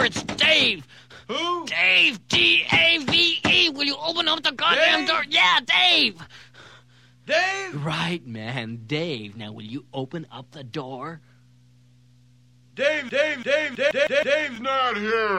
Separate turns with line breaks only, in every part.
door. It's Dave.
Who?
Dave. D A V E. Will you open up the goddamn
Dave?
door? Yeah, Dave.
Dave?
Right, man. Dave. Now, will you open up the door?
Dave, Dave, Dave, Dave, Dave, Dave's not here.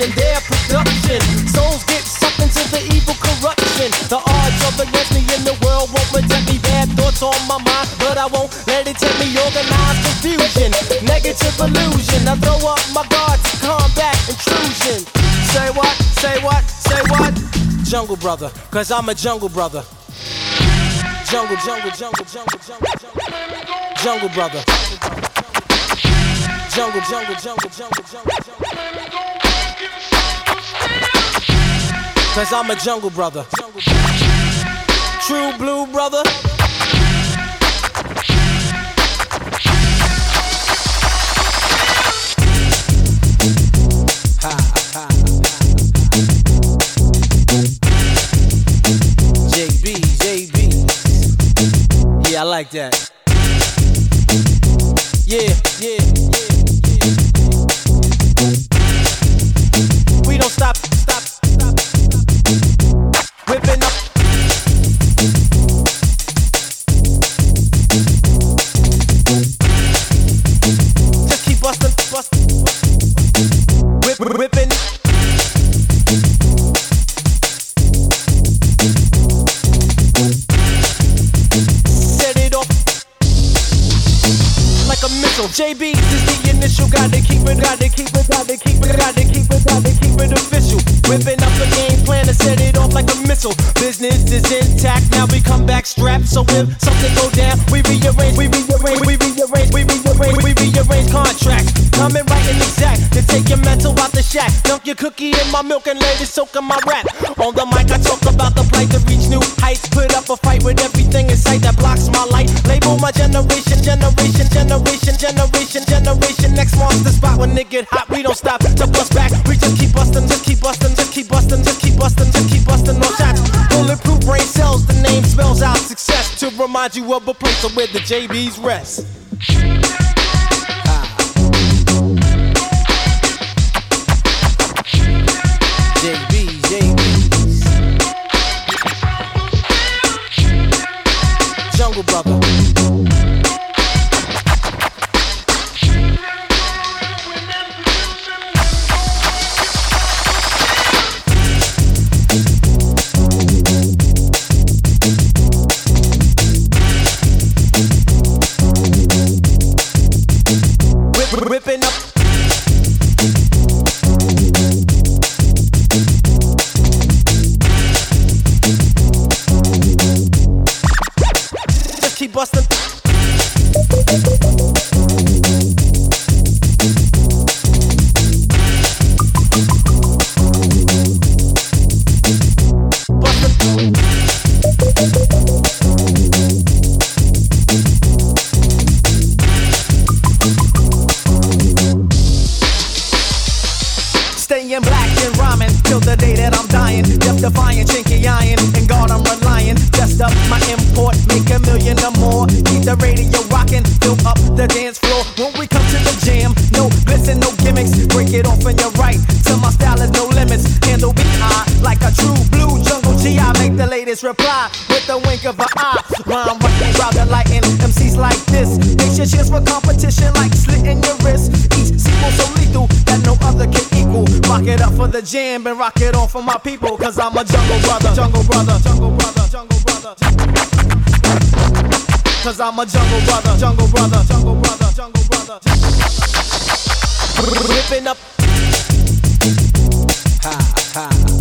in their production. Souls get sucked into the evil corruption. The odds of against me in the world won't protect me. Bad thoughts on my mind, but I won't let it take me. Organized confusion, negative illusion. I throw up my guard to combat intrusion. Say what? Say what? Say what? Jungle brother, cause I'm a jungle brother. Jungle, jungle, jungle, jungle, jungle, jungle. Jungle brother. Jungle, jungle, jungle, jungle, jungle, jungle. Cause I'm a jungle brother. True blue brother. JB, JB. Yeah, I like that. Yeah, yeah. Gotta keep it, gotta keep it, gotta keep it, gotta keep it, official. Whipping up a game plan to set it off like a missile. Business is intact. Now we come back strapped. So if something go down, we rearrange, we rearrange, we rearrange, we rearrange, we rearrange contracts. Coming right and exact to take your mental out the shack. Dunk your cookie in my milk and let it soak in my rap. On the mic, I talk about the plight to reach new heights. Put up a fight with everything in sight that blocks my light. Label my generation, generation, generation, generation, generation. Next monster spot when it get hot, we don't stop to bust back. We just keep busting, just keep busting, just keep busting, just keep busting, just keep busting no shots. Bulletproof brain cells, the name spells out success to remind you of a place where the JBs rest. Ah. JBs. Jungle Brother. For the jam and rock it on for my people. Cause I'm a jungle brother, jungle brother, jungle brother, jungle brother. Cause I'm a jungle brother, jungle brother, jungle brother, jungle brother. Ripping up. Ha, ha, ha.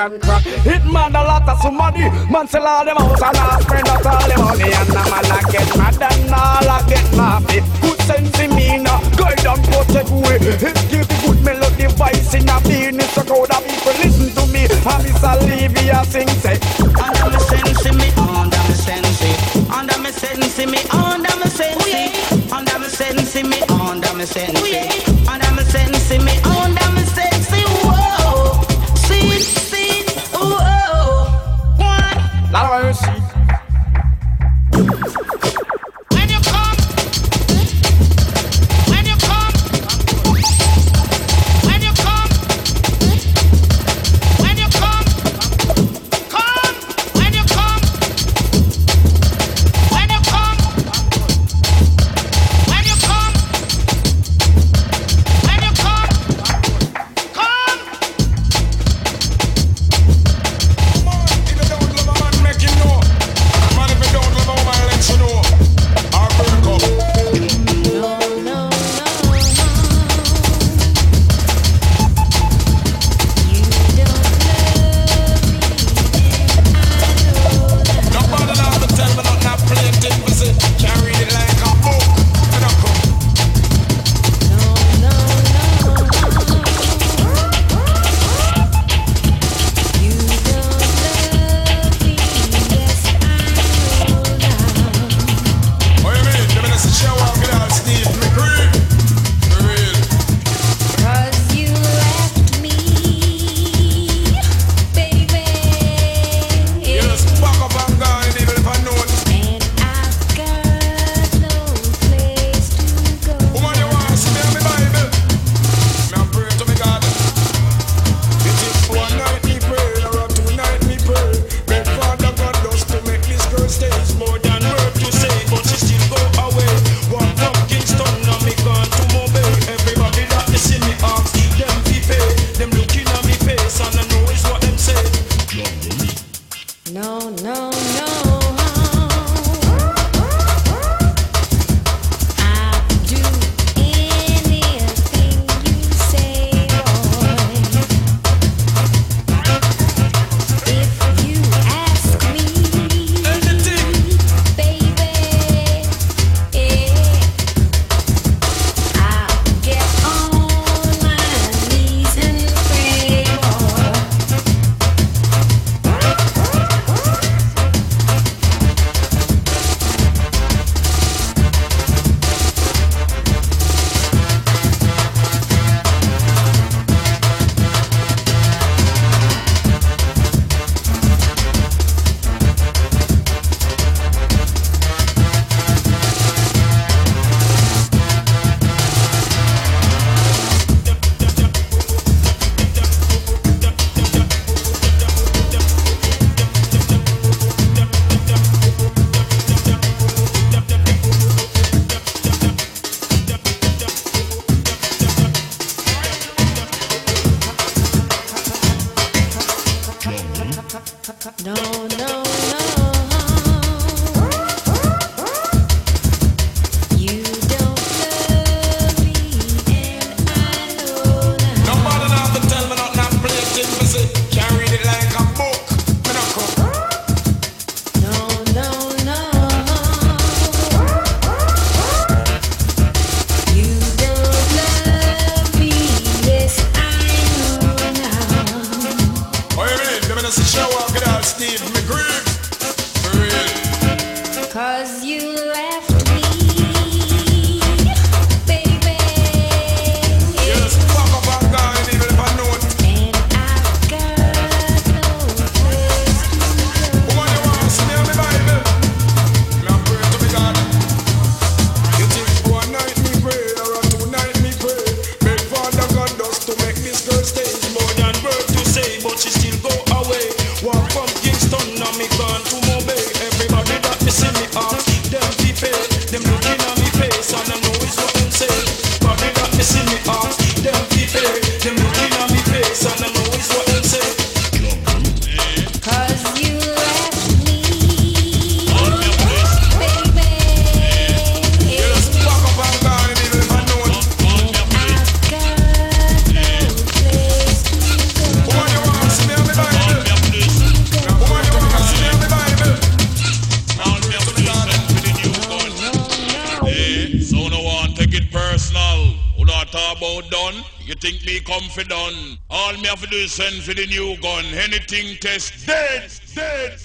and crack. It man a lot of somebody, man sell all them
Wilson for the new gun. Anything test dead, dead.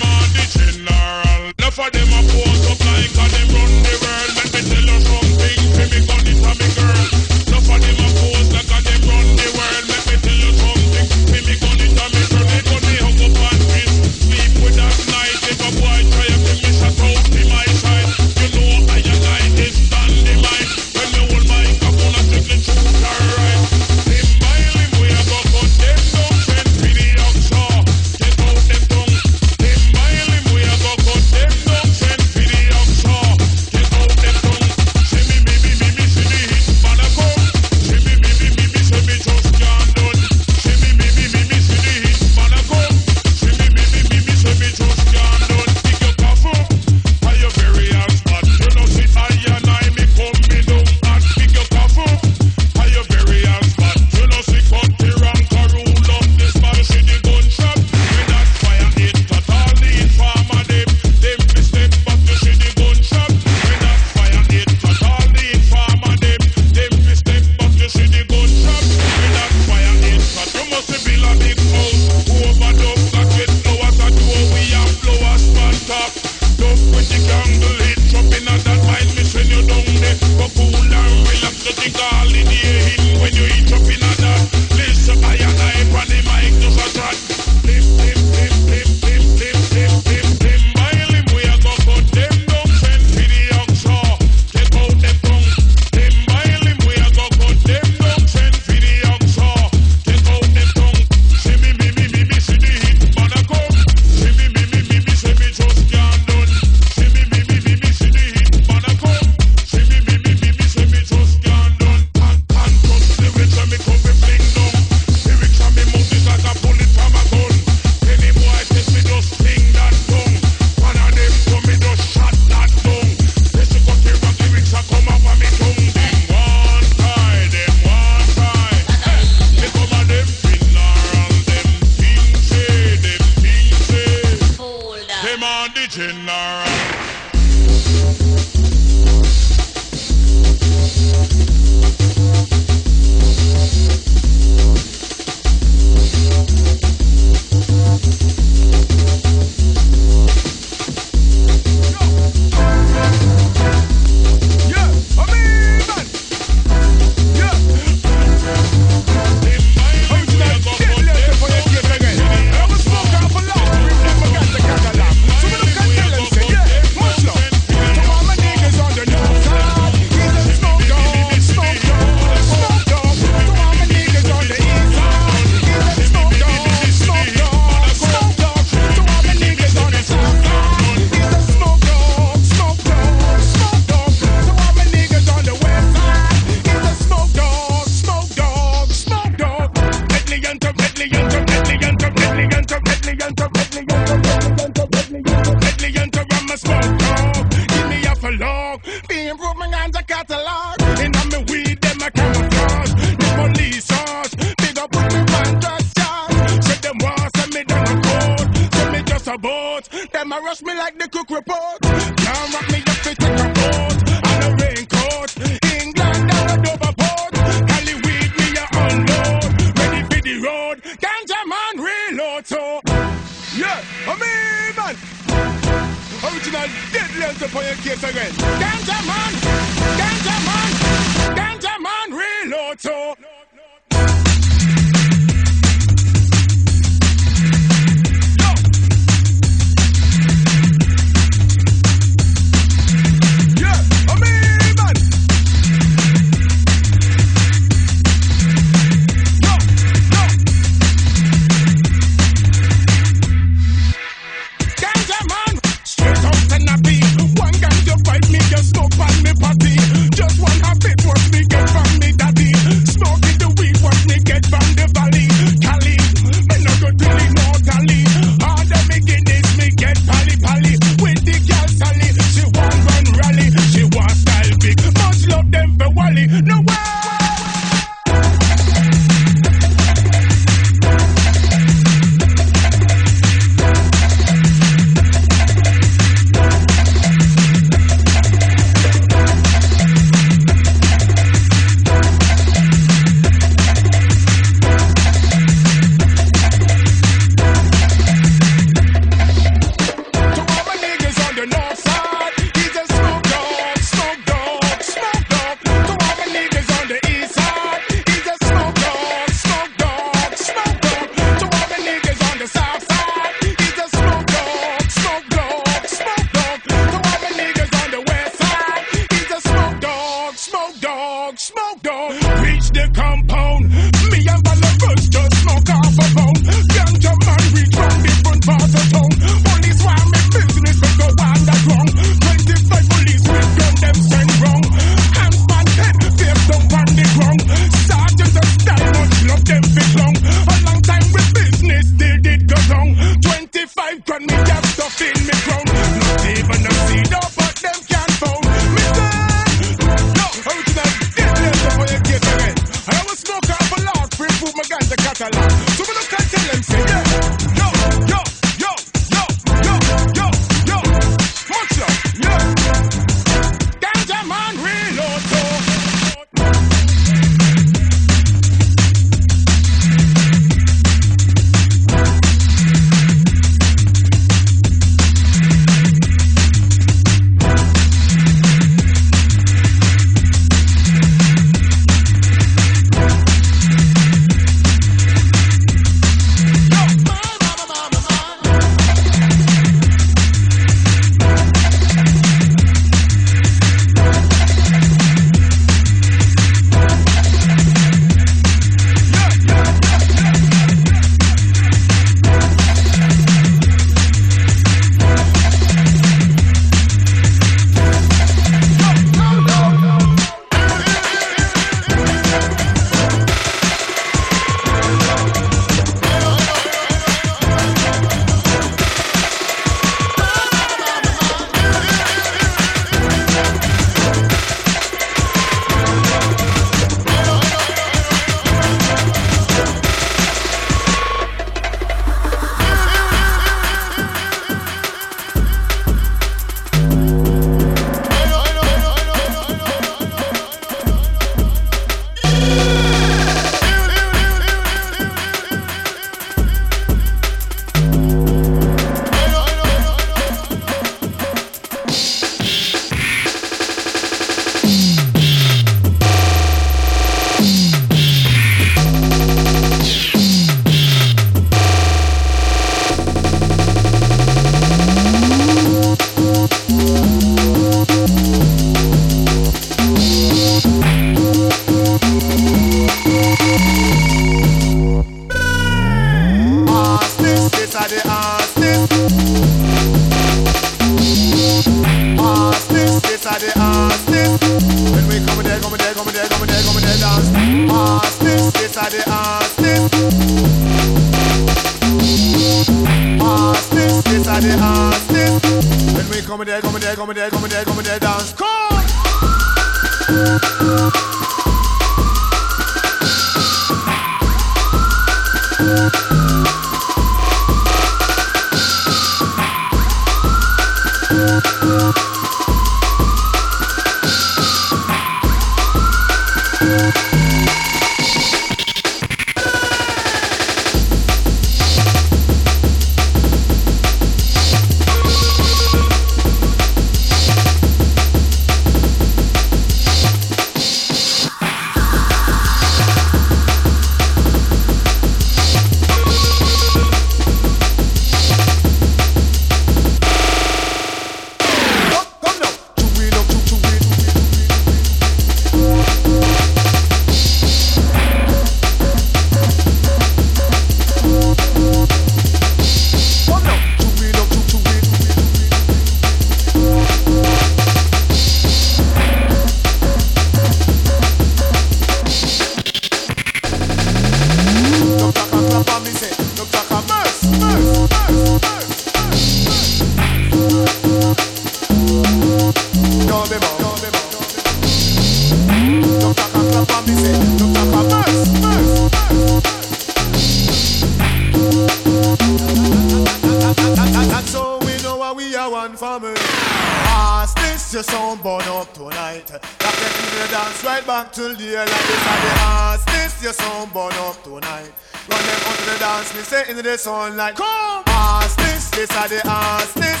To
dance right back till the like this. And the ask this, your sound burn up tonight. Run them out to the dance, me say into the sunlight. Come, ask this, this are the ask this.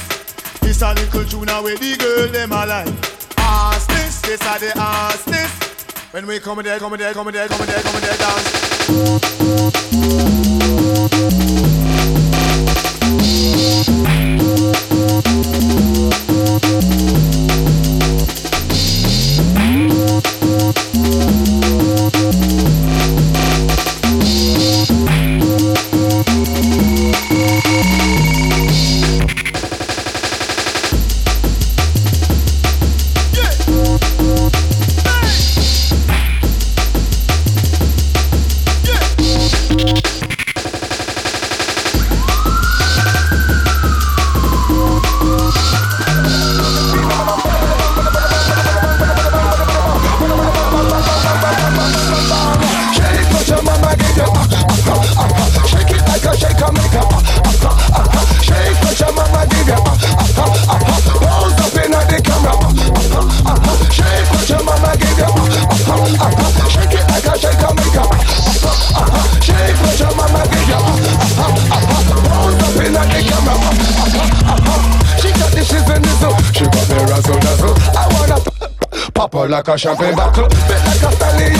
This a little tune where the girl them a like. Ask this, this are the ask this. When we come there, come there, come there, come there, come there, dance.
Like a champagne bottle. Bet like a stallion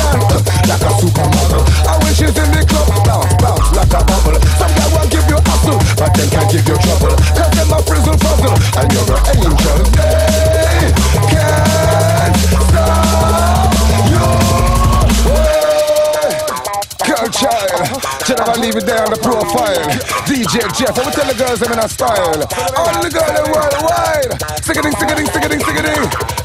Like a supermodel. And when she's in the club. Bounce, bounce like a bubble. Some guy will give you hustle But them can't give you trouble. Cause them a frizzle puzzle And you're an angel. They can't stop you. Girl child Should I leave it there on the profile? DJ Jeff I will tell the girls I'm in a style? All the girls worldwide. Sing-a-ding, sing-a-ding, sing-a-ding, sing-a-ding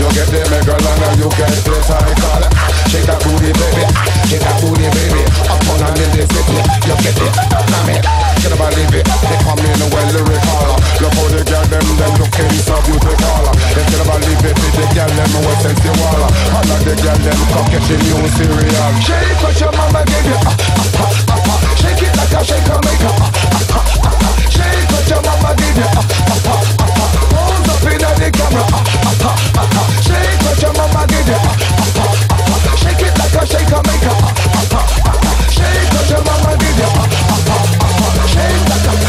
You get the mega long and you get this high call Shake that booty baby. Shake that booty baby. Up on and in the city You get it, damn it. Can I believe it. They come in well lyrical. Look how the girl them them looking so beautiful. They can believe it The girl them who sensual. I like the girl them cocky she new cereal Shake what your mama gave you ah ah, ah, ah, ah. Shake it like a shaker maker. Ah. ah Shake what your mama gave you up in the camera. Shake what your mama gave you. Shake it like a shaker maker. Shake what your mama gave you. Shake like a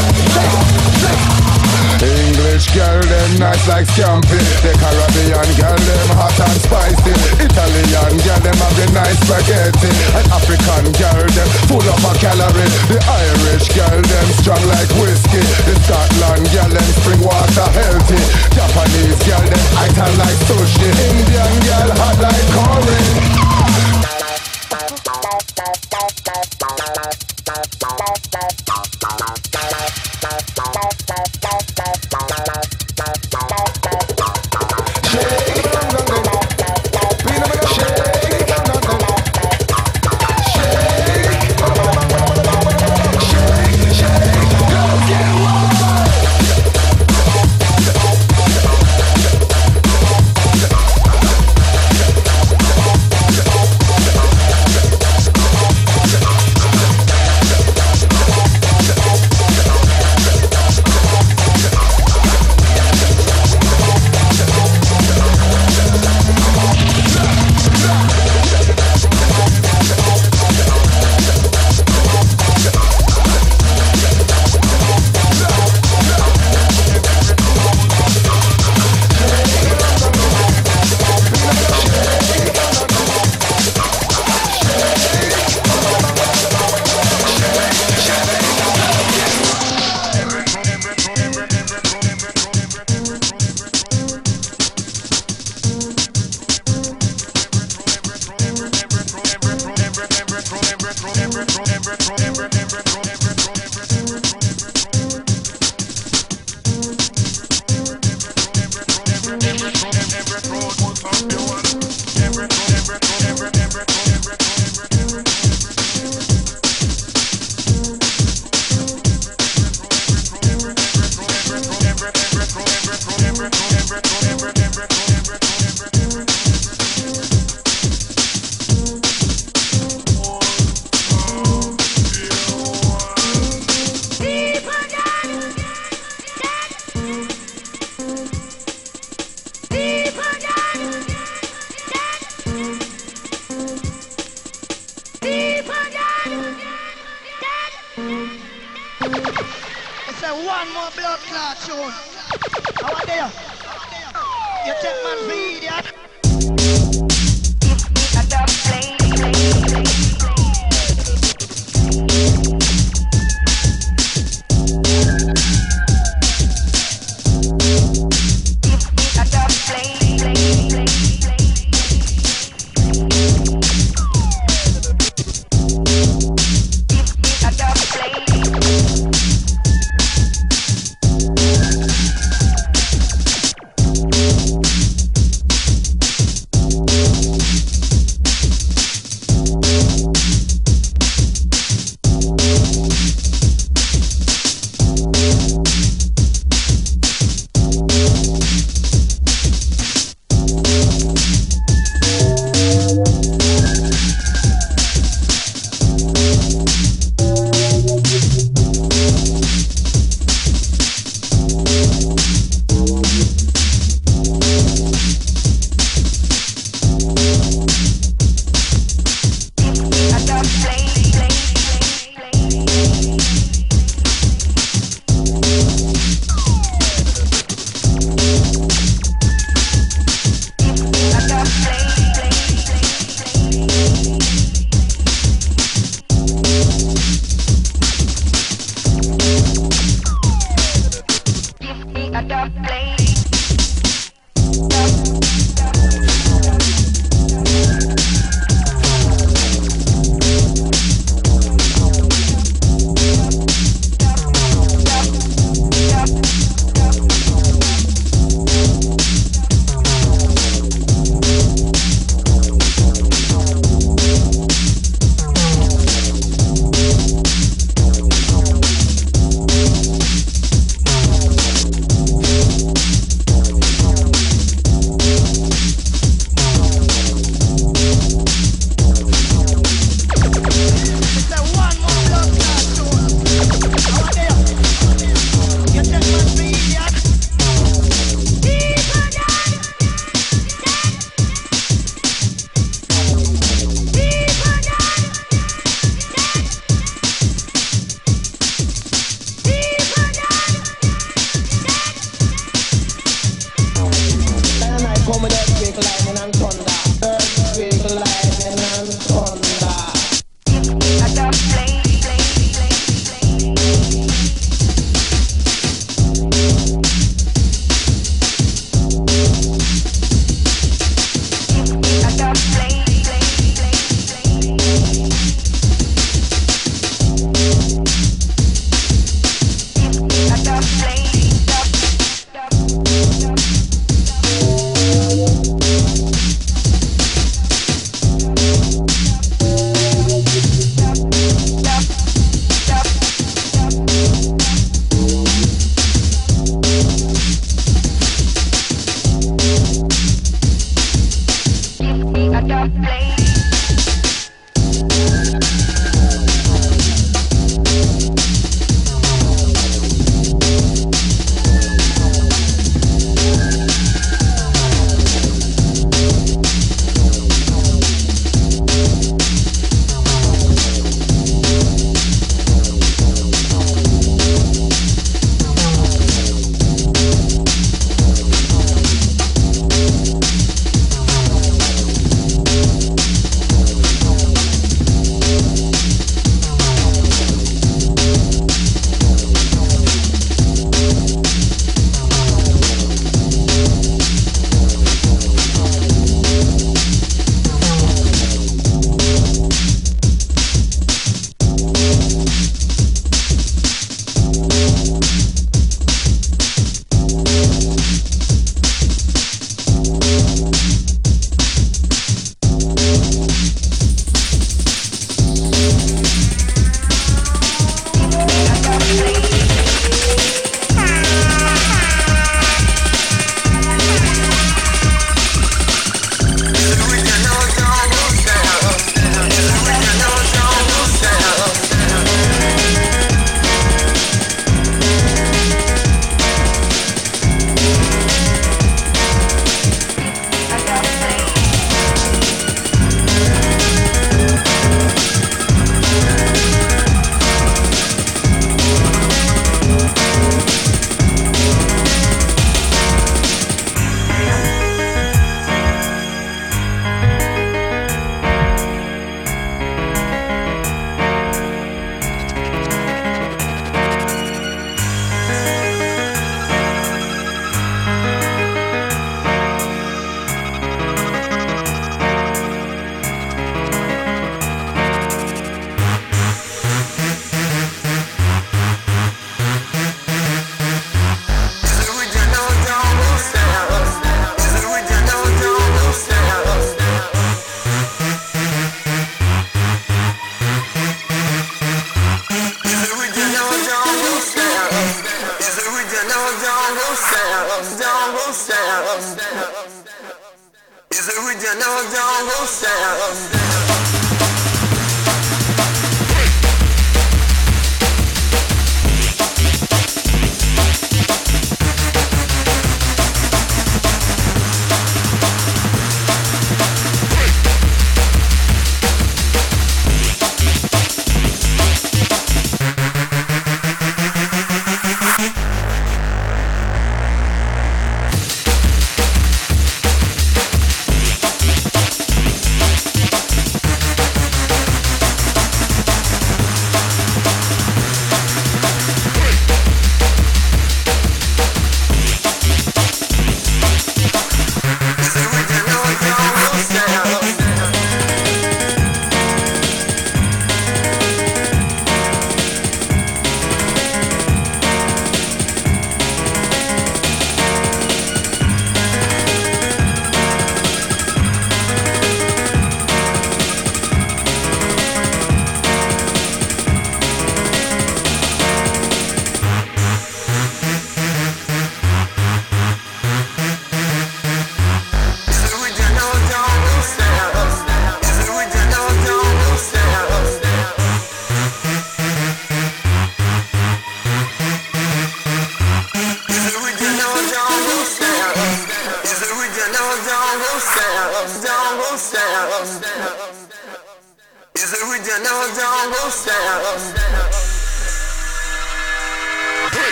English girl, them nice like scampi. The Caribbean girl, them hot and spicy. Italian girl, them have the nice spaghetti. And African girl, them full of a calorie. The Irish girl, them strong like whiskey. The Scotland girl, them spring water healthy. Japanese girl, them item like sushi. Indian girl, hot like curry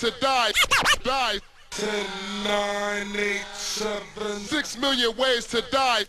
to die. Die. 10, 9, 8, 7. 6 million ways to die.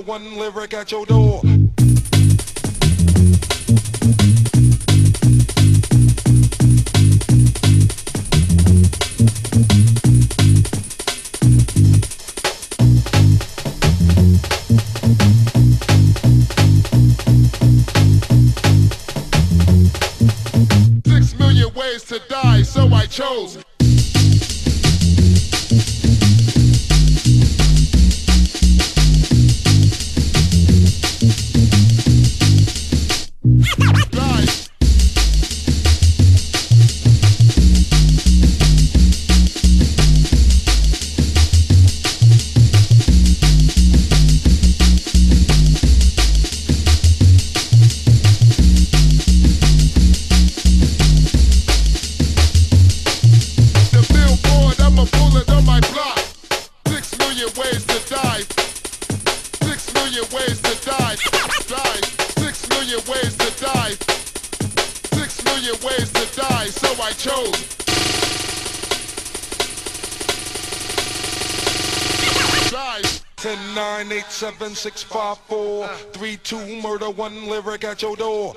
one lyric at your door.
chose.
10, 9, 8, 7, 6, 5, 4, 3, 2, murder, 1 lyric at your door.